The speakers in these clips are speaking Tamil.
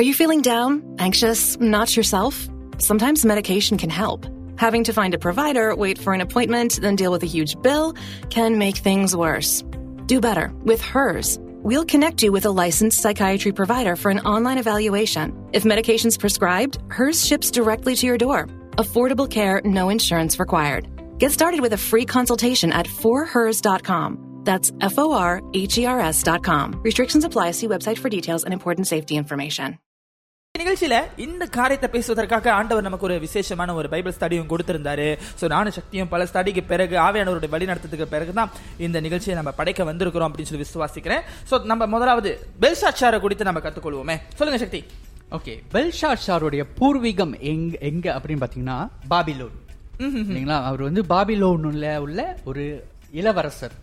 Are you feeling down, anxious, not yourself? Sometimes medication can help. Having to find a provider, wait for an appointment, then deal with a huge bill can make things worse. Do better with HERS. We'll connect you with a licensed psychiatry provider for an online evaluation. If medication's prescribed, HERS ships directly to your door. Affordable care, no insurance required. Get started with a free consultation at forhers.com. That's F O R H E R S.com. Restrictions apply. See website for details and important safety information. நிகழ்ச்சியில இந்த காரியத்தை பேசுவதற்காக ஆண்டவர் நமக்கு ஒரு விசேஷமான ஒரு பைபிள் ஸ்டடியும் கொடுத்திருந்தாரு. சோ நானும் சக்தியும் பல ஸ்டடிக்கு பிறகு ஆவியானவருடைய வழி நடத்ததுக்கு பிறகு தான் இந்த நிகழ்ச்சியை நம்ம படைக்க வந்திருக்கிறோம் அப்படின்னு சொல்லி விசுவாசிக்கிறேன். சோ நம்ம முதலாவது பெல்சாச்சார குறித்து நம்ம கத்துக்கொள்வோமே. சொல்லுங்க சக்தி. ஓகே பெல்ஷாஷாருடைய பூர்வீகம் எங்க எங்க அப்படின்னு பாத்தீங்கன்னா பாபிலோன். இல்லைங்களா? அவர் வந்து பாபிலோன்ல உள்ள ஒரு இளவரசர்.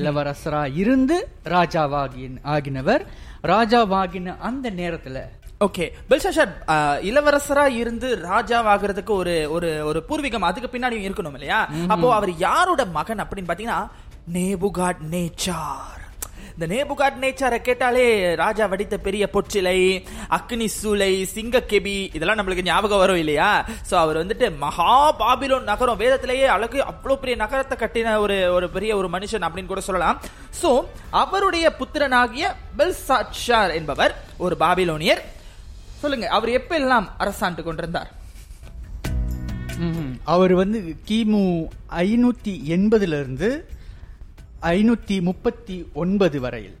இளவரசரா இருந்து ராஜாவாகி ஆகினவர். ராஜாவாகின அந்த நேரத்துல ஓகே பெல்ஷாஷார் இளவரசரா இருந்து ராஜாவாகிறதுக்கு ஒரு ஒரு ஒரு பூர்வீகம். அதுக்கு பின்னாடி இருக்கணும் இல்லையா? அப்போ அவர் யாரோட மகன் அப்படின்னு பாத்தீங்கன்னா நேபுகாட் நேச்சார். இந்த நேபுகாட் நேச்சாரை கேட்டாலே ராஜா வடித்த பெரிய பொச்சிலை அக்னி சூளை சிங்கக்கெபி இதெல்லாம் நம்மளுக்கு ஞாபகம் வரும் இல்லையா? சோ அவர் வந்துட்டு மகா பாபிலோன் நகரம். வேதத்திலேயே அழகு அவ்வளவு பெரிய நகரத்தை கட்டின ஒரு ஒரு பெரிய ஒரு மனுஷன் அப்படின்னு கூட சொல்லலாம். சோ அவருடைய புத்திரனாகிய பெல்சாட்சார் என்பவர் ஒரு பாபிலோனியர். சொல்லுங்க அவர் எப்ப எல்லாம் அரசாண்டு கொண்டிருந்தார். அவர் வந்து கிமு ஐநூத்தி எண்பதுல இருந்து ஐநூத்தி முப்பத்தி ஒன்பது வரையில்.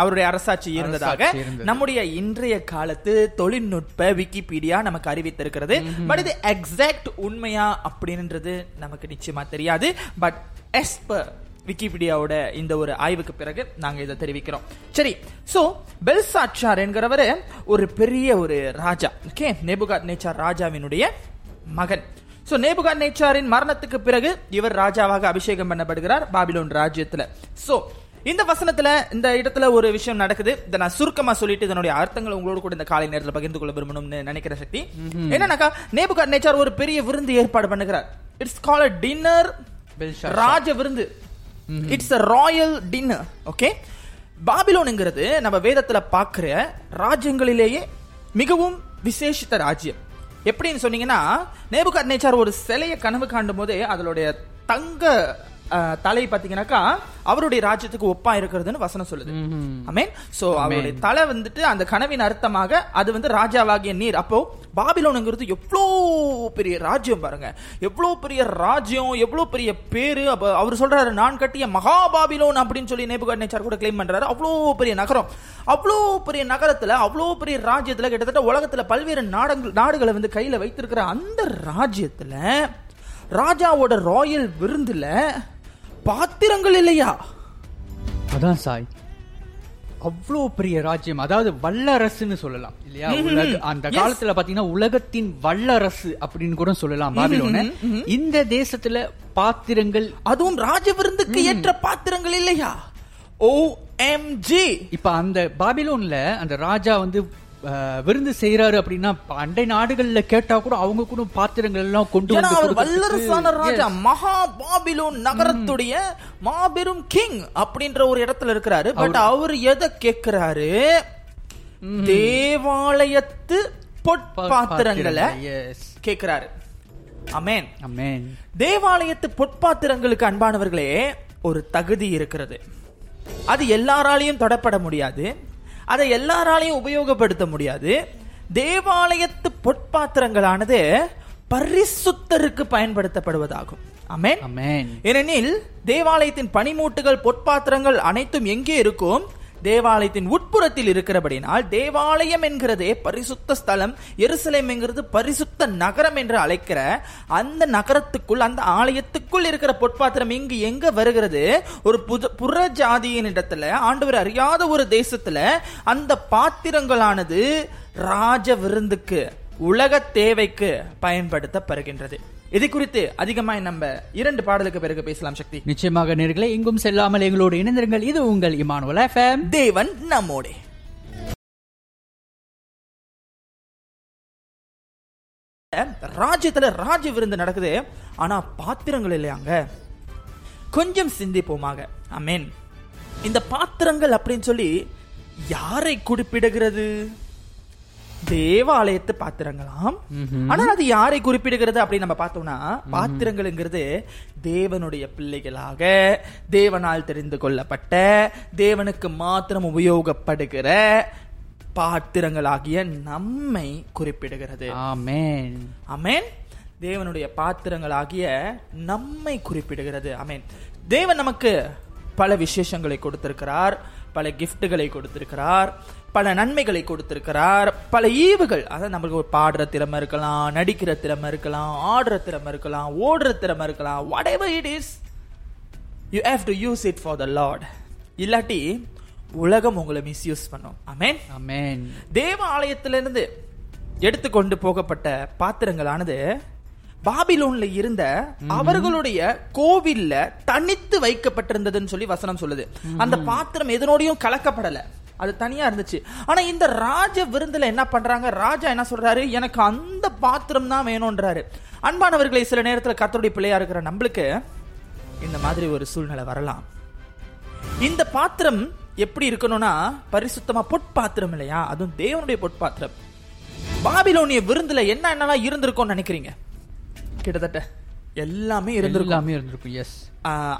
அவருடைய அரசாட்சி இருந்ததாக. நம்முடைய இன்றைய காலத்து தொழில்நுட்ப விக்கிபீடியா நமக்கு அறிவித்திருக்கிறது பட் இது எக்ஸாக்ட் உண்மையா அப்படின்றது நமக்கு நிச்சயமா தெரியாது பட் எஸ் பர் விக்கிபீடியாவோட இந்த ஒரு ஆய்வுக்கு பிறகு நாங்க இதை தெரிவிக்கிறோம். சரி சோ பெல்சாட்சார் என்கிறவர் ஒரு பெரிய ஒரு ராஜா ஓகே நேபுகாத் நேச்சார் ராஜாவினுடைய மகன். சோ நேபுகாத் நேச்சாரின் மரணத்துக்கு பிறகு இவர் ராஜாவாக அபிஷேகம் பண்ணப்படுகிறார் பாபிலோன் ராஜ்யத்துல. சோ இந்த வசனத்துல இந்த இடத்துல ஒரு விஷயம் நடக்குது. இதை நான் சுருக்கமா சொல்லிட்டு இதனுடைய அர்த்தங்களை உங்களோட கூட இந்த காலை நேரத்துல பகிர்ந்து கொள்ள விரும்பணும்னு நினைக்கிற சக்தி. என்னன்னாக்கா நேபுகாத் நேச்சார் ஒரு பெரிய விருந்து ஏற்பாடு பண்ணுகிறார். It's call dinner. ராஜ விருந்து. It's a royal dinner okay பாபிலோனுங்கிறது நம்ம வேதத்துல பாக்குற ராஜ்யங்களிலேயே மிகவும் விசேஷித்த ராஜ்யம். எப்படின்னு சொன்னீங்கன்னா நேபுகாத் நேச்சார் ஒரு சிலையை கனவு காண்டும் போது அதனுடைய தங்க தலை பாத்தீங்கன்னாக்கா அவருடைய ராஜ்யத்துக்கு ஒப்பா இருக்கிறதுன்னு வசனம் சொல்லுது. ஆமென் சோ அவருடைய தலை வந்துட்டு அந்த கனவின் அர்த்தமாக அது வந்து ராஜாவாகிய நீர். அப்போ பாபிலோனுங்கிறது எவ்வளோ பெரிய ராஜ்யம் பாருங்க. எவ்வளோ பெரிய ராஜ்யம் எவ்வளோ பெரிய பேரு. அவர் சொல்றாரு நான் கட்டிய மகா பாபிலோன் அப்படின்னு சொல்லி நேபுகாட் நேச்சார் கூட கிளைம் பண்றாரு. அவ்வளோ பெரிய நகரம். அவ்வளோ பெரிய நகரத்துல அவ்வளோ பெரிய ராஜ்யத்துல கிட்டத்தட்ட உலகத்துல பல்வேறு நாடங்கள் நாடுகளை வந்து கையில வைத்திருக்கிற அந்த ராஜ்யத்துல ராஜாவோட ராயல் விருந்துல பாத்திரங்கள் இல்லையா? அதான் சாய். அவ்வளோ பெரிய ராஜ்யம். அதாவது வல்லரசுன்னு சொல்லலாம் இல்லையா? உலக அந்த. காலத்துல பாத்தீங்கன்னா உலகத்தின் வல்லரசு அப்படின்னு கூட சொல்லலாம் பாபிலோன. இந்த தேசத்துல பாத்திரங்கள் அதுவும் ராஜ விருந்துக்கு ஏற்ற பாத்திரங்கள் இல்லையா? ஓ எம் ஜி இப்ப அந்த பாபிலோன்ல அந்த ராஜா வந்து விருந்து செய்யறாரு அப்படின்னா அண்டை நாடுகள்ல கேட்டா கூட அவங்க கூட பாத்திரங்கள் எல்லாம் கொண்டு வந்து வல்லரசான ராஜா. மகா பாபிலோன் நகரத்துடைய மாபெரும் கிங் அப்படின்ற ஒரு இடத்துல இருக்கிறாரு. பட் அவர் எதை கேட்கிறாரு? தேவாலயத்து பொற்பாத்திரங்களை. கேட்கிறாரு. அமேன் Amen. தேவாலயத்து பொற்பாத்திரங்களுக்கு அன்பானவர்களே ஒரு தகுதி இருக்கிறது. அது எல்லாராலையும் தொடப்பட முடியாது. அதை எல்லாராலையும் உபயோகப்படுத்த முடியாது. தேவாலயத்து பொற்பாத்திரங்களானது பரிசுத்தருக்கு பயன்படுத்தப்படுவதாகும். அமேன். ஏனெனில் தேவாலயத்தின் பனிமூட்டுகள் பொற்பாத்திரங்கள் அனைத்தும் எங்கே இருக்கும்? தேவாலயத்தின் உட்புறத்தில் இருக்கிறபடினால் தேவாலயம் என்கிறதே பரிசுத்த ஸ்தலம் எருசலேம் என்கிறது பரிசுத்த நகரம் என்று அழைக்கிற அந்த நகரத்துக்குள் அந்த ஆலயத்துக்குள் இருக்கிற பொற்பாத்திரம் இங்கு எங்க வருகிறது? ஒரு புது புற ஜாதியின் இடத்துல ஆண்டவர் அறியாத ஒரு தேசத்துல அந்த பாத்திரங்களானது ராஜ விருந்துக்கு உலக தேவைக்கு பயன்படுத்தப்படுகின்றது. இதை குறித்து அதிகமாய் நம்ம இரண்டு பாடலுக்கு பிறகு பேசலாம் சக்தி. நிச்சயமாக நேர்களே எங்கும் செல்லாமல் எங்களோடு இணைந்திருங்கள். இது உங்கள் இமானுவல் எஃப்எம் தேவன் நம்மோடே. ராஜ்யத்துல ராஜ விருந்து நடக்குது. ஆனா பாத்திரங்கள் இல்லையாங்க கொஞ்சம் சிந்திப்போமாக. அமேன் இந்த பாத்திரங்கள் அப்படின்னு சொல்லி யாரை குறிப்பிடுகிறது? தேவாலயத்து பாத்திரங்களாம். ஆனா அது யாரை குறிப்பிடுகிறது அப்படின்னு நம்ம பார்த்தோம்னா பாத்திரங்கள்ங்கிறது தேவனுடைய பிள்ளைகளாக தேவனால் தெரிந்து கொள்ளப்பட்ட தேவனுக்கு மாத்திரம் உபயோகப்படுகிற பாத்திரங்களாகிய நம்மை குறிப்பிடுகிறது. ஆமென். அமேன் தேவனுடைய பாத்திரங்களாகிய நம்மை குறிப்பிடுகிறது. அமேன் தேவன் நமக்கு பல விசேஷங்களை கொடுத்திருக்கிறார். பல கிஃப்ட்டுகளை கொடுத்திருக்கிறார் பல நன்மைகளை கொடுத்திருக்கிறார் பல ஈவுகள். அதாவது நம்மளுக்கு ஒரு பாடுற திறமை இருக்கலாம் நடிக்கிற திறமை இருக்கலாம் ஆடுற திறமை இருக்கலாம் ஓடுற திறமை இருக்கலாம் whatever it is you have to use it for the Lord இல்லாட்டி உலகம் உங்களை மிஸ்யூஸ் பண்ணும். அமேன் ஆமென் தேவ ஆலயத்திலிருந்து எடுத்துக்கொண்டு போகப்பட்ட பாத்திரங்களானது பாபிலோன்ல இருந்த அவர்களுடைய கோவில்ல தனித்து வைக்கப்பட்டிருந்ததுன்னு சொல்லி வசனம் சொல்லுது. அந்த பாத்திரம் எதனோடையும் கலக்கப்படல. அது தனியா இருந்துச்சு. ஆனா இந்த ராஜ விருந்துல என்ன பண்றாங்க? ராஜா என்ன சொல்றாரு? எனக்கு அந்த பாத்திரம் தான் வேணும்ன்றாரு. அன்பானவர்களை சில நேரத்துல கர்த்தருடைய பிள்ளையா இருக்கிற நம்மளுக்கு இந்த மாதிரி ஒரு சூழ்நிலை வரலாம். இந்த பாத்திரம் எப்படி இருக்கணும்னா பரிசுத்தமா பொற்பாத்திரம் இல்லையா? அதுவும் தேவனுடைய பொற்பாத்திரம். பாபிலோனிய விருந்துல என்ன என்னலாம் இருந்திருக்கும்னு நினைக்கிறீங்க? கிட்டத்தட்ட எல்லாமே இருந்திருக்கும். இருந்திருக்கும் எஸ்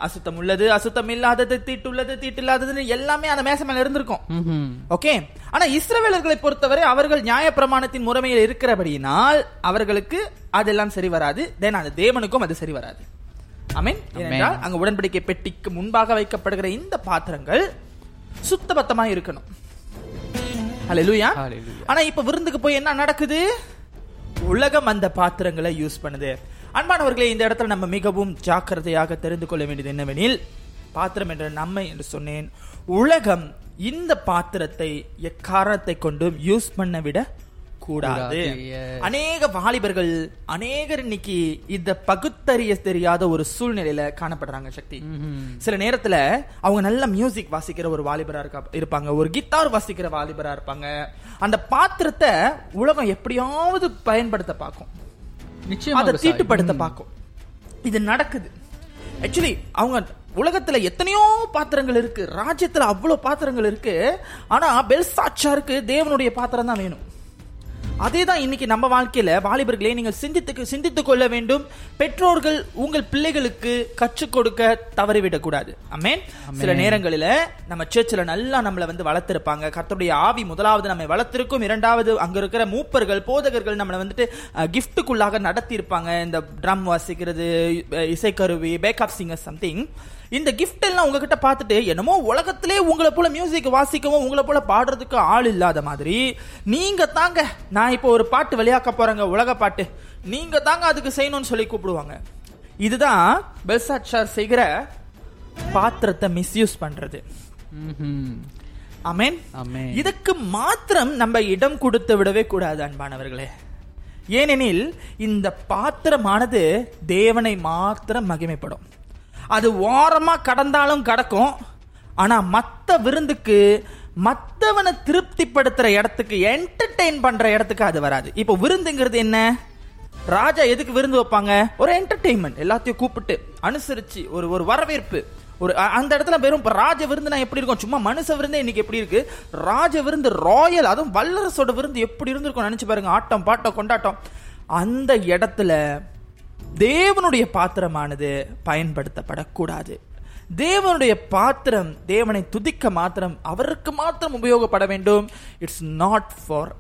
அசுத்தம் உள்ளது அசுத்தம் இல்லாதது தீட்டுள்ளது தீட்டில்லாததுன்னு எல்லாமே அந்த மேசை மேல இருந்திருக்கும். ஓகே? ஆனா இஸ்ரவேலர்களை பொறுத்தவரை அவர்கள் நியாயப்பிரமாணத்தின் முறைமையில் இருக்கிறபடியினால் அவர்களுக்கு அதெல்லாம் சரி வராது. தென் அந்த தேவனுக்கும் அது சரி வராது. அமீன் ஏனென்றால் அங்க உடன்படிக்கை பெட்டிக்கு முன்பாக வைக்கப்படுகிற இந்த பாத்திரங்கள் சுத்தபத்தமா இருக்கணும். Hallelujah. ஆனா இப்ப விருந்துக்கு போய் என்ன நடக்குது? உலகம் அந்த பாத்திரங்களை யூஸ் பண்ணுது. அன்பானவர்களே இந்த இடத்துல நம்ம மிகவும் ஜாக்கிரதையாக தெரிந்து கொள்ள வேண்டியது என்னவெனில் பாத்திரம் என்ற நம்மை என்று சொன்னேன் உலகம் இந்த பாத்திரத்தை எக்காரணத்தை கொண்டும் யூஸ் பண்ண விட கூடாது. அநேக வாலிபர்கள் அநேகர் இன்னைக்கு இந்த பகுத்தறிய தெரியாத ஒரு சூழ்நிலையில காணப்படுறாங்க சக்தி. சில நேரத்துல அவங்க நல்ல மியூசிக் வாசிக்கிற ஒரு வாலிபரா இருக்கா இருப்பாங்க. ஒரு கிட்டார் வாசிக்கிற வாலிபரா இருப்பாங்க. அந்த பாத்திரத்தை உலகம் எப்படியாவது பயன்படுத்த பார்க்கும். அதை தீட்டுப்படுத்த பார்க்கும். இது நடக்குது. ஆக்சுவலி அவங்க உலகத்துல எத்தனையோ பாத்திரங்கள் இருக்கு. ராஜ்யத்துல அவ்வளவு பாத்திரங்கள் இருக்கு. ஆனா பெல்சாட்சாருக்கு தேவனுடைய பாத்திரம் தான் வேணும். அதே தான் இன்னைக்கு நம்ம வாழ்க்கையில வாலிபர்களே நீங்கள் சிந்தித்து சிந்தித்துக் கொள்ள வேண்டும். பெற்றோர்கள் உங்கள் பிள்ளைகளுக்கு கற்றுக் கொடுக்க தவறிவிடக் கூடாது. அமேன் சில நேரங்களில நம்ம சர்ச்சில் நல்லா நம்மளை வந்து வளர்த்திருப்பாங்க. கர்த்தருடைய ஆவி முதலாவது நம்மை வளர்த்திருக்கும். இரண்டாவது அங்க இருக்கிற மூப்பர்கள் போதகர்கள் நம்மளை வந்துட்டு கிஃப்ட்டுக்குள்ளாக நடத்தி இருப்பாங்க இந்த ட்ரம் வாசிக்கிறது இசைக்கருவி பேக்கப் சிங்கர் சம்திங் இந்த கிஃப்ட் எல்லாம் உங்ககிட்ட பார்த்துட்டு என்னமோ உலகத்திலே உங்களை போல மியூசிக் வாசிக்கவும் உங்களை போல பாடுறதுக்கு ஆள் இல்லாத மாதிரி. நீங்க தாங்க நான் இப்போ ஒரு பாட்டு வெளியாக்க போறேங்க உலக பாட்டு. நீங்க தாங்க அதுக்கு செய்யணும்னு சொல்லி கூப்பிடுவாங்க. இதுதான் பெல்சாட்சார் செய்கிற பாத்திரத்தை மிஸ்யூஸ் பண்றது. அமேன். இதுக்கு மாத்திரம் நம்ம இடம் கொடுத்து விடவே கூடாது அன்பானவர்களே. ஏனெனில் இந்த பாத்திரமானது தேவனை மாத்திரம் மகிமைப்படும். அது ஓரமா கடந்தாலும் கடக்கும். ஆனா மத்த விருந்துக்கு மத்தவனை திருப்திப்படுத்துற இடத்துக்கு என்டர்டெயின் பண்ற இடத்துக்கு அது வராது. இப்போ விருந்துங்கிறது என்ன? ராஜா எதுக்கு விருந்து வைப்பாங்க? ஒரு என்டர்டெயின்மெண்ட் எல்லாத்தையும் கூப்பிட்டு அனுசரிச்சு ஒரு ஒரு வரவேற்பு. ஒரு அந்த இடத்துல வெறும் இப்ப ராஜ விருந்துனா எப்படி இருக்கும்? சும்மா மனுஷ விருந்து இன்னைக்கு எப்படி இருக்கு? ராஜ விருந்து ராயல் அதுவும் வல்லரசோட விருந்து எப்படி இருந்திருக்கும் நினைச்சு பாருங்க. ஆட்டம் பாட்டம் கொண்டாட்டம். அந்த இடத்துல தேவனுடைய பாத்திரமானது பயன்படுத்தப்படக்கூடாது. தேவனுடைய பாத்திரம் தேவனை துதிக்க மாத்திரம் அவருக்கு மாத்திரம் உபயோகப்பட வேண்டும். இட்ஸ் நாட் ஃபார்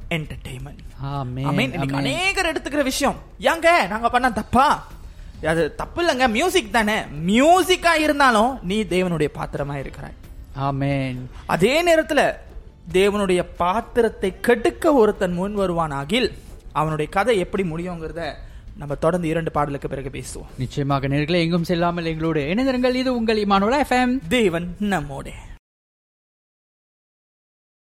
ஆமென். அநேகர் எடுத்துக்கிற விஷயம். ஏங்க நாங்க பண்ண தப்பா? அது தப்பு இல்லைங்க மியூசிக் தானே. மியூசிக்கா இருந்தாலும் நீ தேவனுடைய பாத்திரமா இருக்கிறாய். ஆமென் அதே நேரத்துல தேவனுடைய பாத்திரத்தை கெடுக்க ஒருத்தன் முன் வருவானாகில் அவனுடைய கதை எப்படி முடியுங்கிறத நம்ம தொடர்ந்து இரண்டு பாடலுக்கு பிறகு பேசுவோம். நிச்சயமாக நேர்களே எங்கும் செல்லாமல் எங்களோடு இணைந்திருங்கள். இது உங்கள் இமானுவல எஃப்எம் தேவன் நம்மோடே.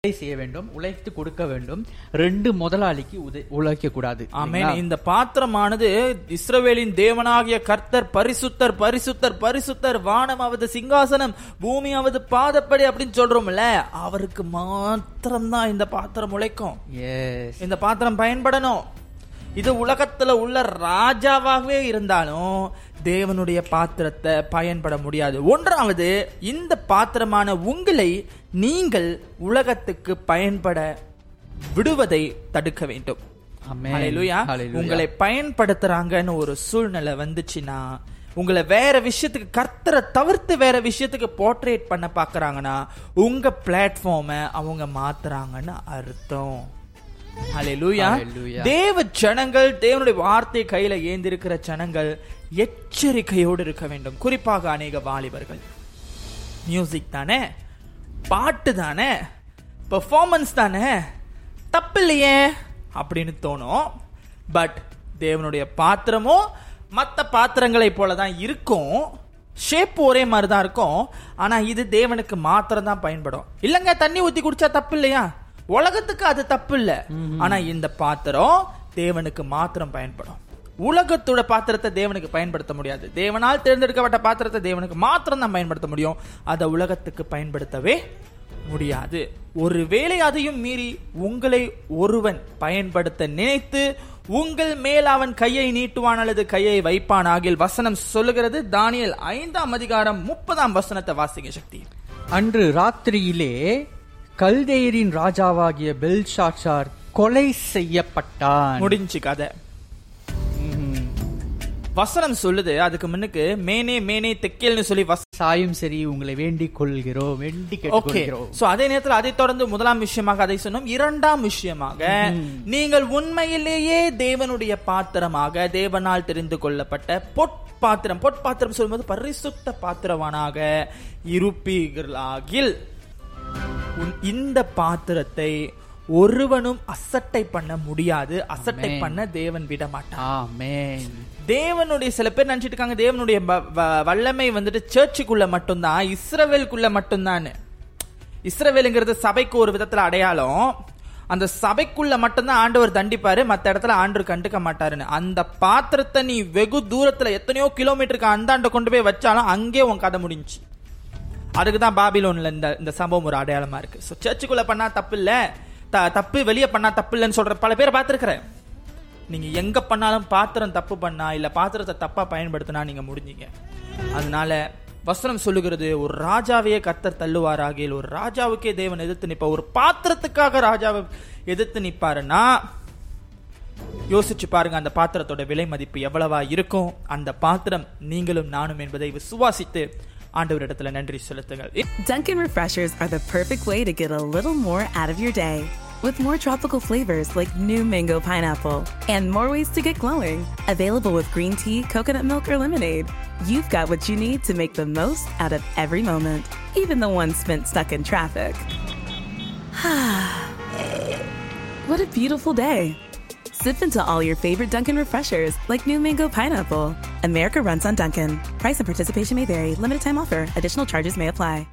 செய்ய வேண்டும் உழைத்து கொடுக்க வேண்டும். ரெண்டு முதலாளிக்கு உழைக்க கூடாது இந்த பாத்திரமானது இஸ்ரவேலின் தேவனாகிய கர்த்தர் பரிசுத்தர் பரிசுத்தர் பரிசுத்தர் வானமாவது சிங்காசனம் பூமியாவது பாதப்படி அப்படின்னு சொல்றோம்ல அவருக்கு மாத்திரம்தான் இந்த பாத்திரம் உழைக்கும். இந்த பாத்திரம் பயன்படணும். இது உலகத்துல உள்ள ராஜாவாகவே இருந்தாலும் தேவனுடைய பாத்திரத்தை பயன்பட முடியாது ஒன்றாவது இந்த பாத்திரமான உங்களை நீங்கள் உலகத்துக்கு பயன்பட விடுவதை தடுக்க வேண்டும். உங்களை பயன்படுத்துறாங்கன்னு ஒரு சூழ்நிலை வந்துச்சுன்னா உங்களை வேற விஷயத்துக்கு கர்த்தரை தவிர்த்து வேற விஷயத்துக்கு போர்ட்ரேட் பண்ண பாக்குறாங்கன்னா உங்க பிளாட்ஃபார்மை அவங்க மாத்துறாங்கன்னு அர்த்தம். தேவ ஜனங்கள் தேவனுடைய வார்த்தை கையில ஏந்திருக்கிற ஜனங்கள் எச்சரிக்கையோடு இருக்க வேண்டும். குறிப்பாக அநேக வாலிபர்கள். மியூசிக் தானே? பாட்டு தானே? பெர்ஃபார்மன்ஸ் தானே? தப்பு இல்லையே அப்படின்னு தோணும். பட் தேவனுடைய பாத்திரமோ மற்ற பாத்திரங்களை போல தான் இருக்கும். ஷேப் ஒரே மாதிரி தான் இருக்கும். ஆனா இது தேவனுக்கு மாத்திரம் தான் பயன்படும். இல்லங்க தண்ணி ஊத்தி குடிச்சா தப்பு இல்லையா உலகத்துக்கு அது தப்பு இல்ல ஆனா இந்த பாத்திரம் தேவனுக்கு மாத்திரம் பயன்படும். உலகத்தோட பாத்திரத்தை தேவனுக்கு பயன்படுத்த முடியாது. தேவனால் தேர்ந்தெடுக்கப்பட்ட பாத்திரத்தை தேவனுக்கு மாத்திரம் தான் பயன்படுத்த முடியும். அதை உலகத்துக்கு பயன்படுத்தவே முடியாது. ஒருவேளை அதையும் மீறி உங்களை ஒருவன் பயன்படுத்த நினைத்து உங்கள் மேல் அவன் கையை நீட்டுவான் அல்லது கையை வைப்பான். ஆகில் வசனம் சொல்லுகிறது. தானியல் ஐந்தாம் அதிகாரம் முப்பதாம் வசனத்தை வாசிங்க சக்தி. அன்று ராத்திரியிலே கல்தேயரின் ராஜாவாகிய பெல்ஷாட்சார் கொலை செய்யப்பட்டான். முடிஞ்சு கதை வசனம் சொல்லுது அதுக்கு முன்னுக்கு மேனே மேனே தெக்கேல்னு சொல்லி சாயும் சரி உங்களை வேண்டிக் கொள்கிறோம் வேண்டி ஓகே. சோ அதே நேரத்தில் அதை தொடர்ந்து முதலாம் விஷயமாக அதை சொன்னோம். இரண்டாம் விஷயமாக நீங்கள் உண்மையிலேயே தேவனுடைய பாத்திரமாக தேவனால் தெரிந்து கொள்ளப்பட்ட பொற்பாத்திரம் பொற்பாத்திரம் சொல்லும்போது பரிசுத்த பாத்திரவானாக இருப்பீர்களாகில். உன்- இந்த பாத்திரத்தை ஒருவனும் அசட்டை பண்ண முடியாது. அசட்டை. பண்ண தேவன் விட மாட்டான் தேவனுடைய சில பேர் நினைச்சிட்டு இருக்காங்க தேவனுடைய வல்லமை வந்துட்டு சர்ச்சுக்குள்ள மட்டும்தான் இஸ்ரவேலுக்குள்ள மட்டும்தான். இஸ்ரவேலுங்கிறது சபைக்கு ஒரு விதத்துல அடையாளம். அந்த சபைக்குள்ள மட்டும்தான் ஆண்டவர் தண்டிப்பாரு மத்த இடத்துல ஆண்டவர் கண்டுக்க மாட்டாருன்னு. அந்த பாத்திரத்தை நீ வெகு தூரத்துல எத்தனையோ கிலோமீட்டருக்கு அந்தாண்ட கொண்டு போய் வச்சாலும் அங்கே உன் கதை முடிஞ்சுச்சு. அதுக்கு தான் பாபிலோன்ல இந்த இந்த சம்பவம் ஒரு அடையாளமா இருக்கு. ஸோ சர்ச்சுக்குள்ள பண்ணா தப்பு இல்ல த- தப்பு வெளியே பண்ணா தப்பு இல்லைன்னு சொல்ற பல பேர் பார்த்துருக்கிறேன். நீங்க எங்க பண்ணாலும் பாத்திரம் தப்பு பண்ணா இல்ல பாத்திரத்தை தப்பா பயன்படுத்தினா நீங்க முடிஞ்சீங்க. அதனால வசனம் சொல்லுகிறது ஒரு ராஜாவையே கத்தர் தள்ளுவாராகில் ஒரு ராஜாவுக்கே தேவன் எதிர்த்து நிப்பா ஒரு பாத்திரத்துக்காக ராஜாவை எதிர்த்து நிற்பாருன்னா யோசிச்சு பாருங்க அந்த பாத்திரத்தோட விலை மதிப்பு எவ்வளவா இருக்கும்? அந்த பாத்திரம் நீங்களும் நானும் என்பதை விசுவாசித்து ஆண்டவரிடத்துல நன்றி செலுத்துங்கள் Dunkin' Refreshers are the perfect way to get a little more out of your day. With more tropical flavors like new mango pineapple and more ways to get glowing. Available with green tea, coconut milk, or lemonade. You've got what you need to make the most out of every moment, even the ones spent stuck in traffic. what a beautiful day! Sip into all your favorite Dunkin' Refreshers like new mango pineapple. America runs on Duncan. Price and participation may vary. Limited time offer. Additional charges may apply.